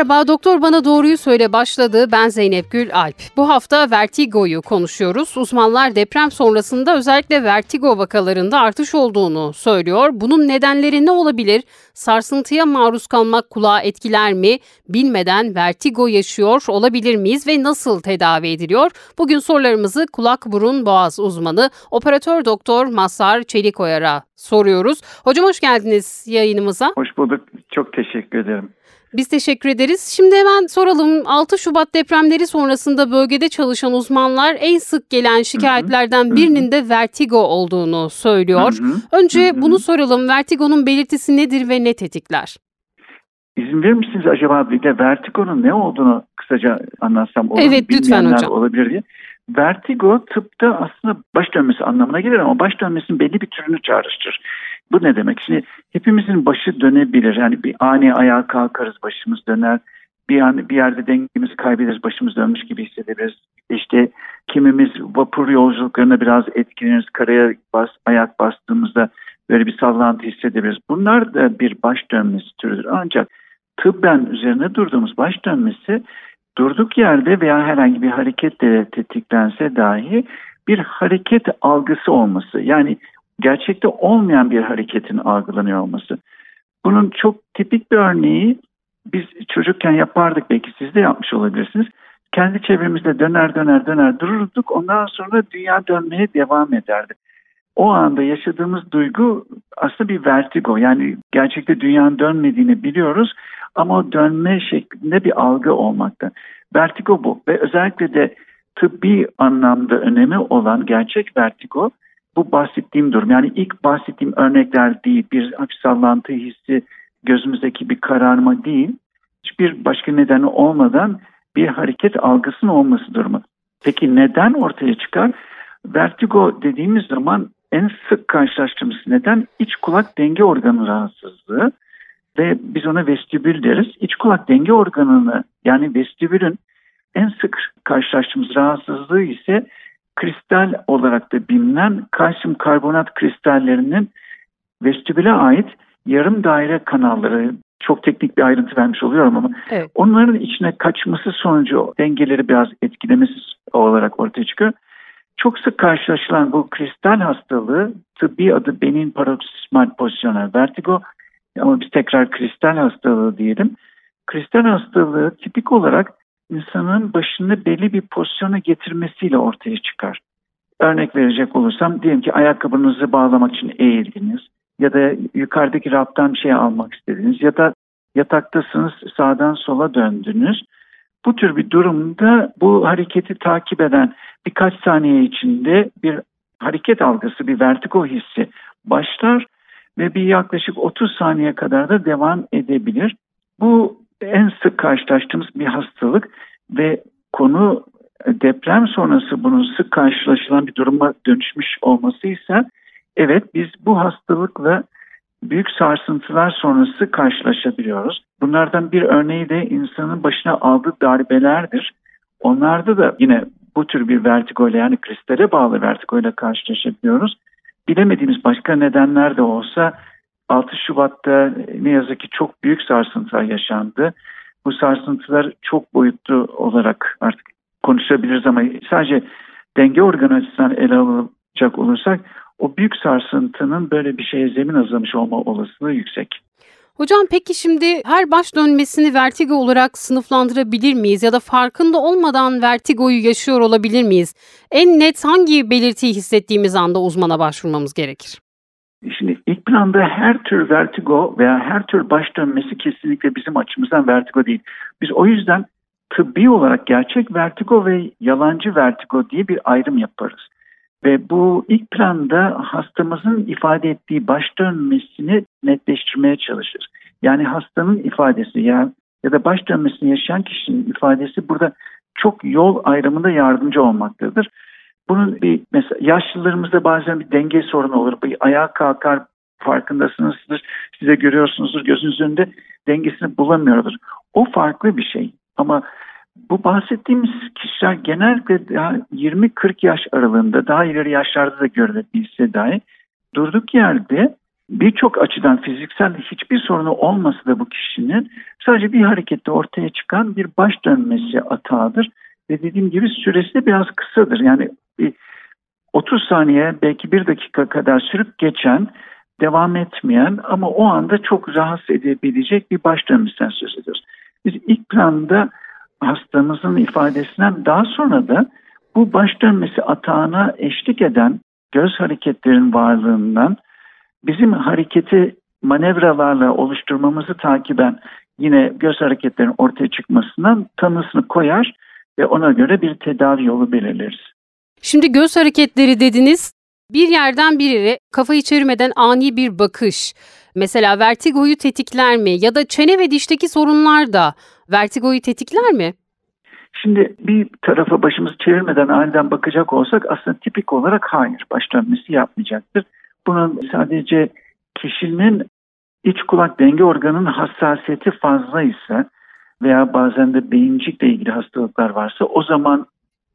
Merhaba, Doktor Bana Doğruyu Söyle başladı. Ben Zeynep Gül Alp. Bu hafta vertigoyu konuşuyoruz. Uzmanlar deprem sonrasında özellikle vertigo vakalarında artış olduğunu söylüyor. Bunun nedenleri ne olabilir? Sarsıntıya maruz kalmak kulağı etkiler mi? Bilmeden vertigo yaşıyor olabilir miyiz ve nasıl tedavi ediliyor? Bugün sorularımızı kulak burun boğaz uzmanı operatör doktor Masar Çelikoyar'a soruyoruz. Hocam hoş geldiniz yayınımıza. Hoş bulduk. Çok teşekkür ederim. Biz teşekkür ederiz. Şimdi hemen soralım. 6 Şubat depremleri sonrasında bölgede çalışan uzmanlar en sık gelen şikayetlerden birinin de vertigo olduğunu söylüyor. Önce bunu soralım. Vertigonun belirtisi nedir ve ne tetikler? İzin verir misiniz acaba bir de vertigonun ne olduğunu kısaca anlatsam olur Evet lütfen hocam. olabilir diye. Vertigo tıpta aslında baş dönmesi anlamına gelir ama baş dönmesinin belli bir türünü çağrıştırır. Bu ne demek? Şimdi hepimizin başı dönebilir. Yani bir ani ayağa kalkarız başımız döner. Bir an bir yerde dengemizi kaybederiz başımız dönmüş gibi hissederiz. İşte kimimiz vapur yolculuklarına biraz etkileniriz. Karaya bas, ayak bastığımızda böyle bir sallantı hissedebiliriz. Bunlar da bir baş dönmesi türüdür. Ancak tıbben üzerine durduğumuz baş dönmesi durduk yerde veya herhangi bir hareketle tetiklense dahi bir hareket algısı olması. Yani gerçekte olmayan bir hareketin algılanıyor olması. Bunun çok tipik bir örneği biz çocukken yapardık belki siz de yapmış olabilirsiniz. Kendi çevremizde döner döner döner dururduk ondan sonra dünya dönmeye devam ederdi. O anda yaşadığımız duygu aslında bir vertigo yani gerçekte dünyanın dönmediğini biliyoruz ama dönme şeklinde bir algı olmakta. Vertigo bu ve özellikle de tıbbi anlamda önemi olan gerçek vertigo bu bahsettiğim durum. Yani ilk bahsettiğim örnekler değil, bir hafif sallantı hissi, gözümüzdeki bir kararma değil, hiçbir başka nedeni olmadan bir hareket algısının olması durumu. Peki neden ortaya çıkar? Vertigo dediğimiz zaman en sık karşılaştığımız neden iç kulak denge organı rahatsızlığı ve biz ona vestibül deriz. İç kulak denge organını yani vestibülün en sık karşılaştığımız rahatsızlığı ise kristal olarak da bilinen kalsiyum karbonat kristallerinin vestibüle ait yarım daire kanalları çok teknik bir ayrıntı vermiş oluyorum ama evet. onların içine kaçması sonucu dengeleri biraz etkilemesi olarak ortaya çıkıyor. Çok sık karşılaşılan bu kristal hastalığı tıbbi adı benin paroksismal pozisyonel vertigo ama biz tekrar kristal hastalığı diyelim. Kristal hastalığı tipik olarak insanın başını belli bir pozisyona getirmesiyle ortaya çıkar. Örnek verecek olursam diyelim ki ayakkabınızı bağlamak için eğildiniz ya da yukarıdaki raftan bir şey almak istediniz ya da yataktasınız sağdan sola döndünüz. Bu tür bir durumda bu hareketi takip eden birkaç saniye içinde bir hareket algısı, bir vertigo hissi başlar ve bir yaklaşık 30 saniye kadar da devam edebilir. Bu en sık karşılaştığımız bir hastalık ve konu deprem sonrası bunun sık karşılaşılan bir duruma dönüşmüş olması ise evet biz bu hastalıkla büyük sarsıntılar sonrası karşılaşabiliyoruz. Bunlardan bir örneği de insanın başına aldığı darbelerdir. Onlarda da yine bu tür bir vertigoyla yani kristale bağlı vertigoyla karşılaşabiliyoruz. Bilemediğimiz başka nedenler de olsa 6 Şubat'ta ne yazık ki çok büyük sarsıntılar yaşandı. Bu sarsıntılar çok boyutlu olarak artık konuşabiliriz ama sadece denge açısından ele alacak olursak o büyük sarsıntının böyle bir şeye zemin hazırlamış olma olasılığı yüksek. Hocam peki şimdi her baş dönmesini vertigo olarak sınıflandırabilir miyiz ya da farkında olmadan vertigoyu yaşıyor olabilir miyiz? En net hangi belirtiyi hissettiğimiz anda uzmana başvurmamız gerekir? Şimdi ilk planda her tür vertigo veya her tür baş dönmesi kesinlikle bizim açımızdan vertigo değil. Biz o yüzden tıbbi olarak gerçek vertigo ve yalancı vertigo diye bir ayrım yaparız. Ve bu ilk planda hastamızın ifade ettiği baş dönmesini netleştirmeye çalışır. Yani hastanın ifadesi ya, ya da baş dönmesini yaşayan kişinin ifadesi burada çok yol ayrımında yardımcı olmaktadır. Bunun bir mesela yaşlılarımızda bazen bir denge sorunu olur. Bir ayağa kalkar farkındasınızdır. Size görüyorsunuzdur gözünüz önünde dengesini bulamıyordur. O farklı bir şey. Ama bu bahsettiğimiz kişiler genellikle daha 20-40 yaş aralığında daha ileri yaşlarda da görülebilse dahi durduk yerde birçok açıdan fiziksel hiçbir sorunu olmasa da bu kişinin sadece bir harekette ortaya çıkan bir baş dönmesi atağıdır. Ve dediğim gibi süresi de biraz kısadır. Yani 30 saniye belki bir dakika kadar sürüp geçen devam etmeyen ama o anda çok rahatsız edebilecek bir baş dönmesinden söz ediyoruz. Biz ilk planda hastamızın ifadesinden daha sonra da bu baş dönmesi atağına eşlik eden göz hareketlerin varlığından bizim hareketi manevralarla oluşturmamızı takiben yine göz hareketlerinin ortaya çıkmasından tanısını koyar ve ona göre bir tedavi yolu belirleriz. Şimdi göz hareketleri dediniz. Bir yerden bir yere kafayı çevirmeden ani bir bakış. Mesela vertigoyu tetikler mi? Ya da çene ve dişteki sorunlar da vertigoyu tetikler mi? Şimdi bir tarafa başımızı çevirmeden aniden bakacak olsak aslında tipik olarak hayır baş dönmesi yapmayacaktır. Bunun sadece kişinin iç kulak denge organının hassasiyeti fazla ise veya bazen de beyincikle ilgili hastalıklar varsa o zaman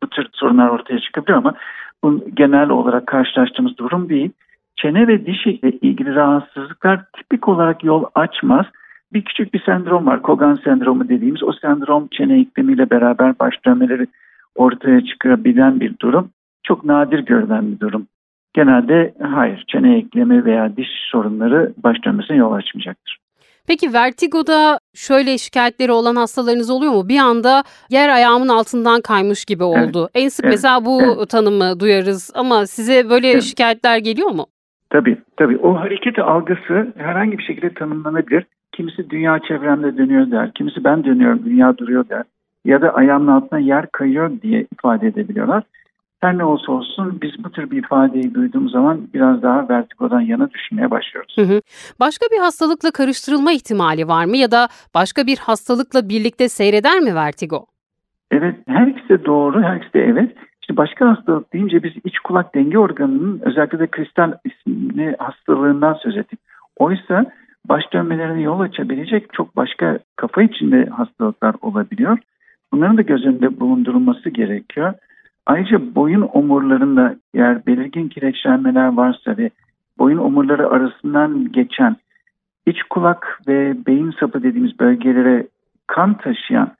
bu tür sorunlar ortaya çıkabilir ama bu genel olarak karşılaştığımız durum değil. Çene ve diş ile ilgili rahatsızlıklar tipik olarak yol açmaz. Bir küçük bir sendrom var. Kogan sendromu dediğimiz o sendrom çene iklimiyle beraber baş dönmeleri ortaya çıkabilen bir durum. Çok nadir görülen bir durum. Genelde hayır çene eklemi veya diş sorunları baş dönmesine yol açmayacaktır. Peki vertigoda şöyle şikayetleri olan hastalarınız oluyor mu? Bir anda yer ayağımın altından kaymış gibi oldu. Evet. En sık evet. mesela bu evet. tanımı duyarız ama size böyle evet. şikayetler geliyor mu? Tabii tabii. O hareket algısı herhangi bir şekilde tanımlanabilir. Kimisi dünya çevremde dönüyor der. Kimisi ben dönüyorum dünya duruyor der. Ya da ayağımın altına yer kayıyor diye ifade edebiliyorlar. Her ne olsa olsun biz bu tür bir ifadeyi duyduğumuz zaman biraz daha vertigodan yana düşünmeye başlıyoruz. Hı hı. Başka bir hastalıkla karıştırılma ihtimali var mı ya da başka bir hastalıkla birlikte seyreder mi vertigo? Evet her ikisi de doğru her ikisi de evet. İşte başka hastalık deyince biz iç kulak denge organının özellikle de kristal isimli hastalığından söz ettik. Oysa baş dönmelerine yol açabilecek çok başka kafa içinde hastalıklar olabiliyor. Bunların da göz önünde bulundurulması gerekiyor. Ayrıca boyun omurlarında eğer belirgin kireçlenmeler varsa ve boyun omurları arasından geçen iç kulak ve beyin sapı dediğimiz bölgelere kan taşıyan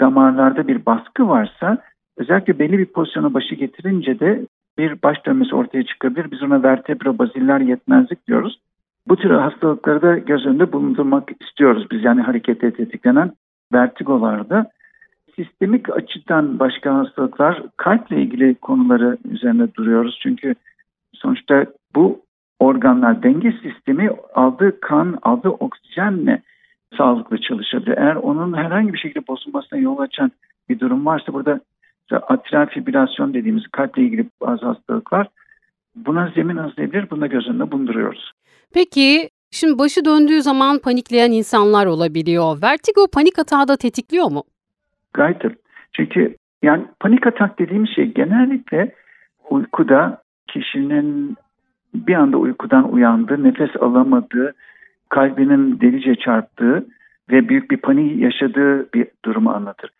damarlarda bir baskı varsa özellikle belli bir pozisyona başı getirince de bir baş dönmesi ortaya çıkabilir. Biz ona vertebra baziller yetmezlik diyoruz. Bu tür hastalıkları da göz önünde bulundurmak istiyoruz biz yani harekette tetiklenen vertigolarda sistemik açıdan başka hastalıklar kalple ilgili konuları üzerine duruyoruz. Çünkü sonuçta bu organlar denge sistemi aldığı kan, aldığı oksijenle sağlıklı çalışabilir. Eğer onun herhangi bir şekilde bozulmasına yol açan bir durum varsa burada atrial fibrilasyon dediğimiz kalple ilgili bazı hastalıklar buna zemin hazırlayabilir. Bunu da göz önünde bulunduruyoruz. Peki şimdi başı döndüğü zaman panikleyen insanlar olabiliyor. Vertigo panik atağı da tetikliyor mu? Gayet Çünkü yani panik atak dediğimiz şey genellikle uykuda kişinin bir anda uykudan uyandığı, nefes alamadığı, kalbinin delice çarptığı ve büyük bir panik yaşadığı bir durumu anlatır.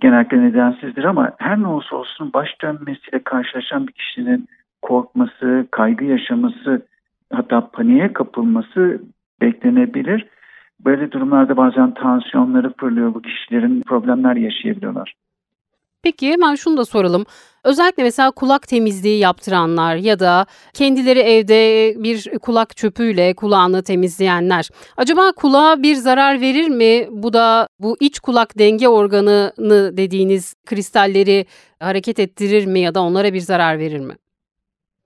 Genellikle nedensizdir ama her ne olsa olsun baş dönmesiyle karşılaşan bir kişinin korkması, kaygı yaşaması hatta paniğe kapılması beklenebilir. Böyle durumlarda bazen tansiyonları fırlıyor bu kişilerin problemler yaşayabiliyorlar. Peki hemen şunu da soralım. Özellikle mesela kulak temizliği yaptıranlar ya da kendileri evde bir kulak çöpüyle kulağını temizleyenler. Acaba kulağa bir zarar verir mi? Bu da bu iç kulak denge organını dediğiniz kristalleri hareket ettirir mi ya da onlara bir zarar verir mi?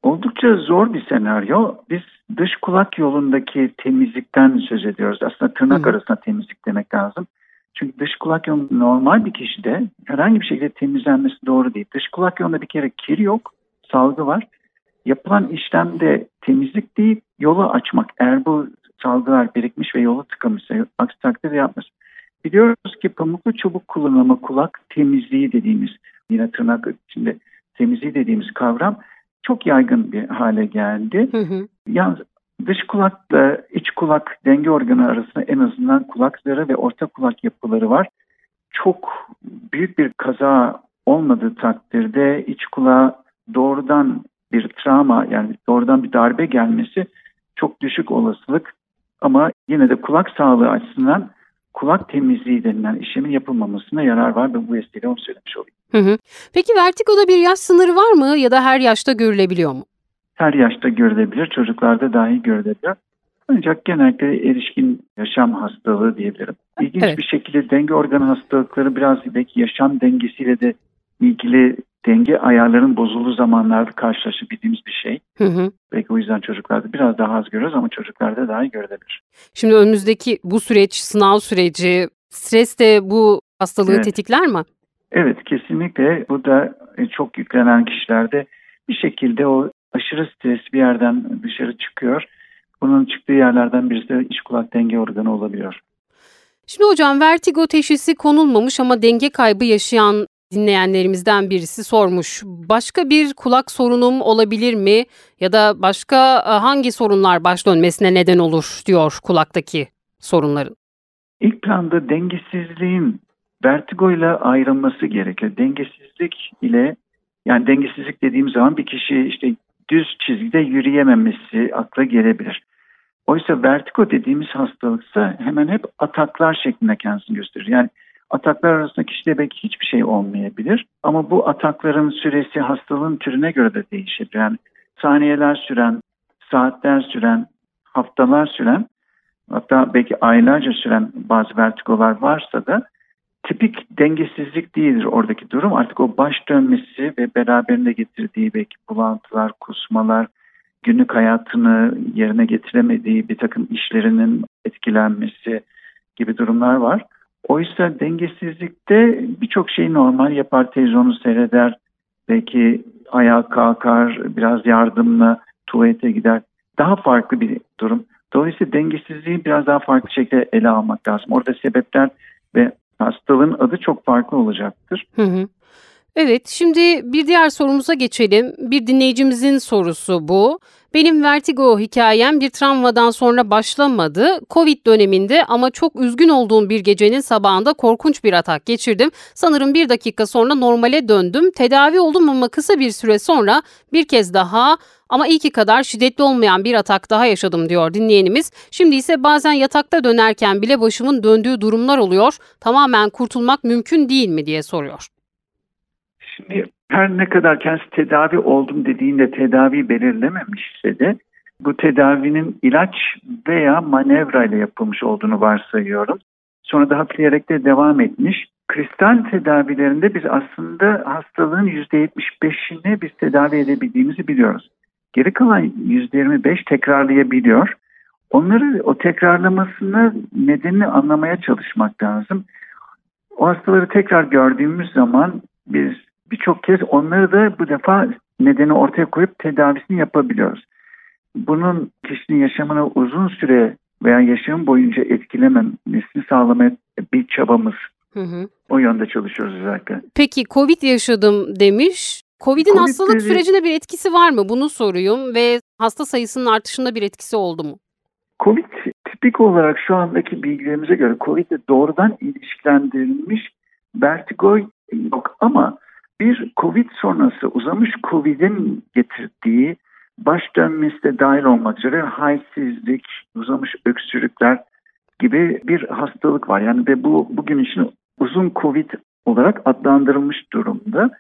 Oldukça zor bir senaryo. Biz dış kulak yolundaki temizlikten söz ediyoruz. Aslında tırnak Hı. arasında temizlik demek lazım. Çünkü dış kulak yolu normal bir kişide herhangi bir şekilde temizlenmesi doğru değil. Dış kulak yolunda bir kere kir yok, salgı var. Yapılan işlemde temizlik değil, yolu açmak. Eğer bu salgılar birikmiş ve yolu tıkamışsa, aksi takdirde yapmaz. Biliyoruz ki pamuklu çubuk kullanımı kulak temizliği dediğimiz, yine tırnak içinde temizliği dediğimiz kavram çok yaygın bir hale geldi. Hı hı. Yalnız dış kulakla iç kulak denge organı arasında en azından kulak zarı ve orta kulak yapıları var. Çok büyük bir kaza olmadığı takdirde iç kulağa doğrudan bir travma yani doğrudan bir darbe gelmesi çok düşük olasılık ama yine de kulak sağlığı açısından kulak temizliği denilen işlemin yapılmamasına yarar var ve bu vesileyle onu söylemiş olayım. Hı hı. Peki vertigoda bir yaş sınırı var mı ya da her yaşta görülebiliyor mu? Her yaşta görülebilir, çocuklarda dahi görülebilir. Ancak genellikle erişkin yaşam hastalığı diyebilirim. İlginç Evet. bir şekilde denge organı hastalıkları biraz belki yaşam dengesiyle de ilgili denge ayarların bozulduğu zamanlarda karşılaşabildiğimiz bir şey. Hı hı. Belki o yüzden çocuklarda biraz daha az görüyoruz ama çocuklarda daha iyi görülebilir. Şimdi önümüzdeki bu süreç, sınav süreci, stres de bu hastalığı Evet. tetikler mi? Evet kesinlikle bu da e, çok yüklenen kişilerde bir şekilde o aşırı stres bir yerden dışarı çıkıyor. Bunun çıktığı yerlerden birisi de iç kulak denge organı olabiliyor. Şimdi hocam vertigo teşhisi konulmamış ama denge kaybı yaşayan dinleyenlerimizden birisi sormuş. Başka bir kulak sorunum olabilir mi? Ya da başka e, hangi sorunlar baş dönmesine neden olur diyor kulaktaki sorunların. İlk planda dengesizliğin vertigo ile ayrılması gerekiyor. Dengesizlik ile yani dengesizlik dediğim zaman bir kişi işte düz çizgide yürüyememesi akla gelebilir. Oysa vertigo dediğimiz hastalıksa hemen hep ataklar şeklinde kendisini gösterir. Yani ataklar arasında kişide belki hiçbir şey olmayabilir ama bu atakların süresi hastalığın türüne göre de değişebilir. Yani saniyeler süren, saatler süren, haftalar süren hatta belki aylarca süren bazı vertigolar varsa da tipik dengesizlik değildir oradaki durum. Artık o baş dönmesi ve beraberinde getirdiği belki bulantılar, kusmalar, günlük hayatını yerine getiremediği bir takım işlerinin etkilenmesi gibi durumlar var. Oysa dengesizlikte birçok şey normal yapar. Televizyonu seyreder, belki ayağa kalkar, biraz yardımla tuvalete gider. Daha farklı bir durum. Dolayısıyla dengesizliği biraz daha farklı şekilde ele almak lazım. Orada sebepler ve hastalığın adı çok farklı olacaktır. Hı hı. Evet, şimdi bir diğer sorumuza geçelim. Bir dinleyicimizin sorusu bu. Benim vertigo hikayem bir travmadan sonra başlamadı. Covid döneminde ama çok üzgün olduğum bir gecenin sabahında korkunç bir atak geçirdim. Sanırım bir dakika sonra normale döndüm. Tedavi oldum ama kısa bir süre sonra bir kez daha ama iyi ki kadar şiddetli olmayan bir atak daha yaşadım diyor dinleyenimiz. Şimdi ise bazen yatakta dönerken bile başımın döndüğü durumlar oluyor. Tamamen kurtulmak mümkün değil mi diye soruyor. Şimdi her ne kadar kendisi tedavi oldum dediğinde tedavi belirlememişse de bu tedavinin ilaç veya manevra ile yapılmış olduğunu varsayıyorum. Sonra da hafifleyerek de devam etmiş. Kristal tedavilerinde biz aslında hastalığın %75'ini biz tedavi edebildiğimizi biliyoruz. Geri kalan %25 tekrarlayabiliyor. Onları o tekrarlamasını nedenini anlamaya çalışmak lazım. O hastaları tekrar gördüğümüz zaman biz birçok kez onları da bu defa nedeni ortaya koyup tedavisini yapabiliyoruz. Bunun kişinin yaşamını uzun süre veya yaşam boyunca etkilememesini sağlamaya bir çabamız. Hı hı. O yönde çalışıyoruz özellikle. Peki Covid yaşadım demiş. Covid'in Covid hastalık dedi- sürecine bir etkisi var mı? Bunu soruyorum ve hasta sayısının artışında bir etkisi oldu mu? Covid tipik olarak şu andaki bilgilerimize göre Covid'e doğrudan ilişkilendirilmiş vertigo yok ama bir Covid sonrası uzamış Covid'in getirdiği baş dönmesi de dahil olmak üzere halsizlik, uzamış öksürükler gibi bir hastalık var. Yani ve bu bugün için uzun Covid olarak adlandırılmış durumda.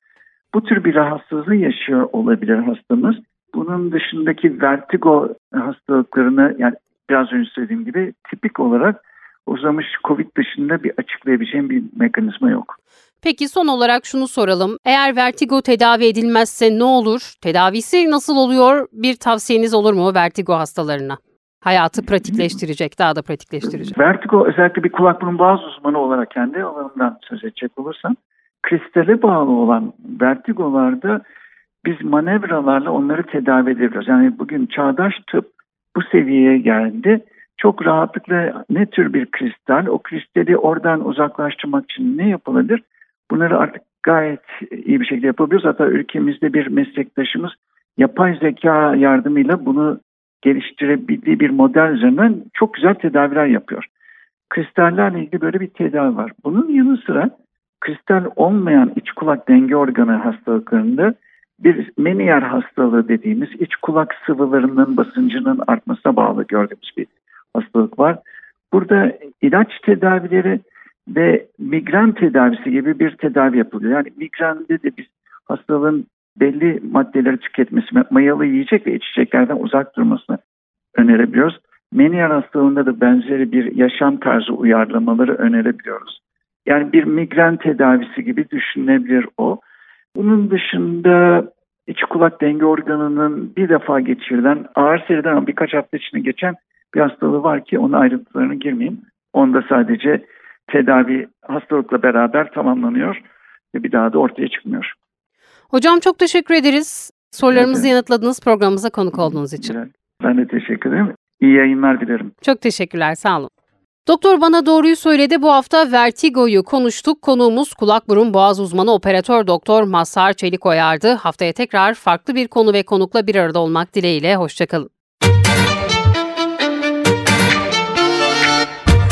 Bu tür bir rahatsızlığı yaşıyor olabilir hastamız. Bunun dışındaki vertigo hastalıklarını yani biraz önce söylediğim gibi tipik olarak uzamış Covid dışında bir açıklayabileceğim bir mekanizma yok. Peki son olarak şunu soralım. Eğer vertigo tedavi edilmezse ne olur? Tedavisi nasıl oluyor? Bir tavsiyeniz olur mu vertigo hastalarına? Hayatı pratikleştirecek, daha da pratikleştirecek. Vertigo özellikle bir kulak burun boğaz uzmanı olarak kendi alanımdan söz edecek olursam kristale bağlı olan vertigolarda biz manevralarla onları tedavi edebiliyoruz. Yani bugün çağdaş tıp bu seviyeye geldi. Çok rahatlıkla ne tür bir kristal, o kristali oradan uzaklaştırmak için ne yapılabilir? Bunları artık gayet iyi bir şekilde yapabiliyoruz. Hatta ülkemizde bir meslektaşımız yapay zeka yardımıyla bunu geliştirebildiği bir model üzerinden çok güzel tedaviler yapıyor. Kristallerle ilgili böyle bir tedavi var. Bunun yanı sıra kristal olmayan iç kulak denge organı hastalıklarında bir meniyer hastalığı dediğimiz iç kulak sıvılarının basıncının artmasına bağlı gördüğümüz bir hastalık var. Burada ilaç tedavileri ve migren tedavisi gibi bir tedavi yapılıyor. Yani migrende de biz hastalığın belli maddeleri tüketmesi, mayalı yiyecek ve içeceklerden uzak durmasını önerebiliyoruz. Meniyer hastalığında da benzeri bir yaşam tarzı uyarlamaları önerebiliyoruz. Yani bir migren tedavisi gibi düşünülebilir o. Bunun dışında iç kulak denge organının bir defa geçirilen ağır seriden birkaç hafta içinde geçen bir hastalığı var ki onun ayrıntılarına girmeyeyim. Onda sadece tedavi hastalıkla beraber tamamlanıyor ve bir daha da ortaya çıkmıyor. Hocam çok teşekkür ederiz. Sorularımızı evet. yanıtladığınız programımıza konuk olduğunuz için. Ben de teşekkür ederim. İyi yayınlar dilerim. Çok teşekkürler. Sağ olun. Doktor bana doğruyu söyledi. Bu hafta vertigoyu konuştuk. Konuğumuz kulak burun boğaz uzmanı operatör doktor Mazhar Çelik Oyardı. Haftaya tekrar farklı bir konu ve konukla bir arada olmak dileğiyle. Hoşçakalın.